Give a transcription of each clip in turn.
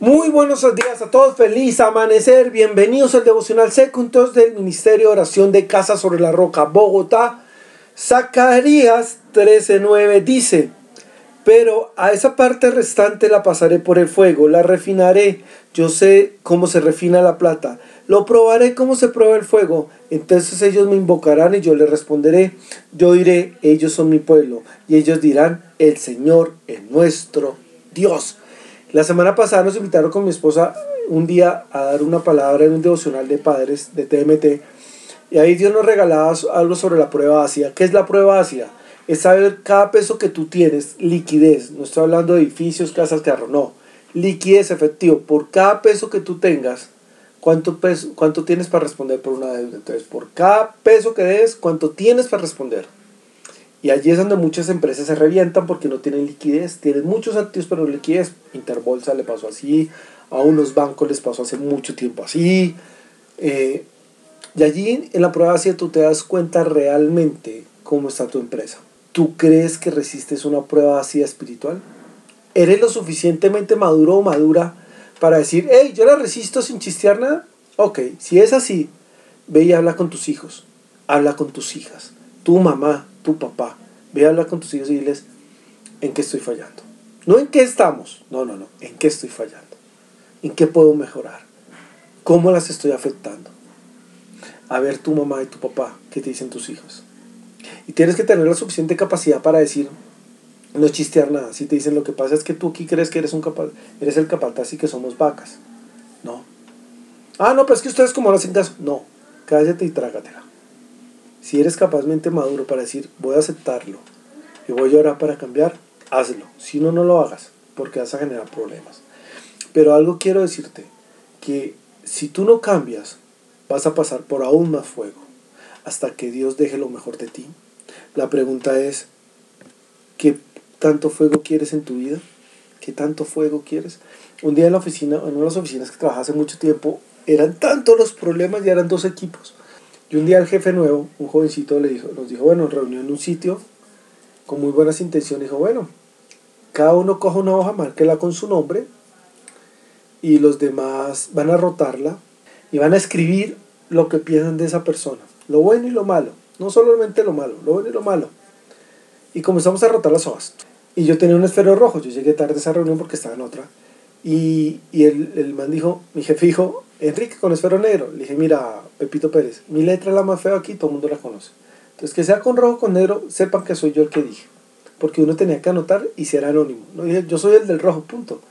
Muy buenos días a todos, feliz amanecer, bienvenidos al devocional secundos del Ministerio de Oración de Casa sobre la Roca, Bogotá. Zacarías 13:9 dice, pero a esa parte restante la pasaré por el fuego, la refinaré, yo sé cómo se refina la plata, lo probaré cómo se prueba el fuego, entonces ellos me invocarán y yo les responderé, yo diré, ellos son mi pueblo, y ellos dirán, el Señor es nuestro Dios. La semana pasada nos invitaron con mi esposa un día a dar una palabra en un devocional de padres de TMT. Y ahí Dios nos regalaba algo sobre la prueba ácida. ¿Qué es la prueba ácida? Es saber cada peso que tú tienes, liquidez. No estoy hablando de edificios, casas, carro, no. Liquidez efectivo. Por cada peso que tú tengas, ¿cuánto, peso, cuánto tienes para responder por una deuda? Entonces, por cada peso que des, ¿cuánto tienes para responder? Y allí es donde muchas empresas se revientan porque no tienen liquidez. Tienen muchos activos pero no liquidez. Interbolsa le pasó así. A unos bancos les pasó hace mucho tiempo así. Eh, y allí en la prueba así tú te das cuenta realmente cómo está tu empresa. ¿Tú crees que resistes una prueba así espiritual? ¿Eres lo suficientemente maduro o madura para decir, hey, yo la resisto sin chistear nada? Ok, si es así, ve y habla con tus hijos. Habla con tus hijas. Tu mamá, tu papá. Ve a hablar con tus hijos y diles en qué estoy fallando. No en qué estamos, no, no, no, en qué estoy fallando. En qué puedo mejorar. ¿Cómo las estoy afectando? A ver tu mamá y tu papá, ¿qué te dicen tus hijos? Y tienes que tener la suficiente capacidad para decir, no chistear nada. Si te dicen lo que pasa es que tú aquí crees que eres un capaz, eres el capataz y que somos vacas. No. Ah, no, pero es que ustedes como no hacen caso. No, cállate y trágatela. Si eres capazmente maduro para decir, voy a aceptarlo y voy a orar para cambiar, hazlo. Si no, no lo hagas, porque vas a generar problemas. Pero algo quiero decirte, que si tú no cambias, vas a pasar por aún más fuego, hasta que Dios deje lo mejor de ti. La pregunta es, ¿qué tanto fuego quieres en tu vida? ¿Qué tanto fuego quieres? Un día en la oficina, en una de las oficinas que trabajaba hace mucho tiempo, eran tantos los problemas y eran dos equipos. Y un día el jefe nuevo, un jovencito, le dijo, nos dijo, bueno, reunió en un sitio con muy buenas intenciones. Dijo, bueno, cada uno coja una hoja, márquela con su nombre y los demás van a rotarla y van a escribir lo que piensan de esa persona, lo bueno y lo malo, no solamente lo malo, lo bueno y lo malo. Y comenzamos a rotar las hojas. Y yo tenía un esfero rojo, yo llegué tarde a esa reunión porque estaba en otra. Y, y el, el man dijo, mi jefe dijo, Enrique con esfero negro. Le dije, mira, Pepito Pérez, mi letra es la más fea aquí, todo el mundo la conoce. Entonces, que sea con rojo con negro, sepan que soy yo el que dije. Porque uno tenía que anotar y ser anónimo. No dije, yo soy el del rojo, punto.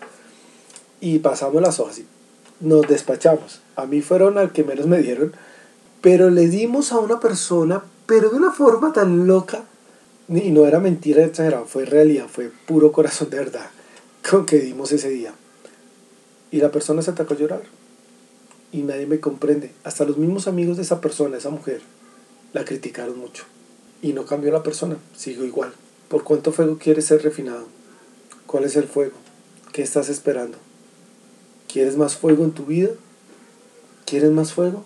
Y pasamos las hojas y nos despachamos. A mí fueron al que menos me dieron, pero le dimos a una persona, pero de una forma tan loca. Y no era mentira exagerada, fue realidad, fue puro corazón de verdad con que dimos ese día. Y la persona se atacó a llorar y nadie me comprende. Hasta los mismos amigos de esa persona, esa mujer, la criticaron mucho. Y no cambió la persona, sigo igual. ¿Por cuánto fuego quieres ser refinado? ¿Cuál es el fuego? ¿Qué estás esperando? ¿Quieres más fuego en tu vida? ¿Quieres más fuego?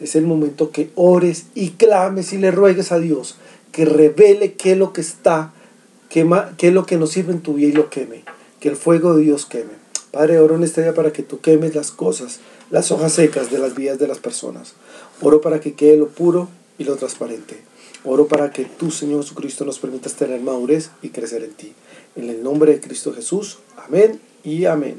Es el momento que ores y clames y le ruegues a Dios que revele qué es lo que está, qué, es lo que nos sirve en tu vida y lo queme. Que el fuego de Dios queme. Padre, oro en este día para que tú quemes las cosas las hojas secas de las vidas de las personas. Oro para que quede lo puro y lo transparente. Oro para que tú, Señor Jesucristo, nos permitas tener madurez y crecer en ti. En el nombre de Cristo Jesús. Amén y amén.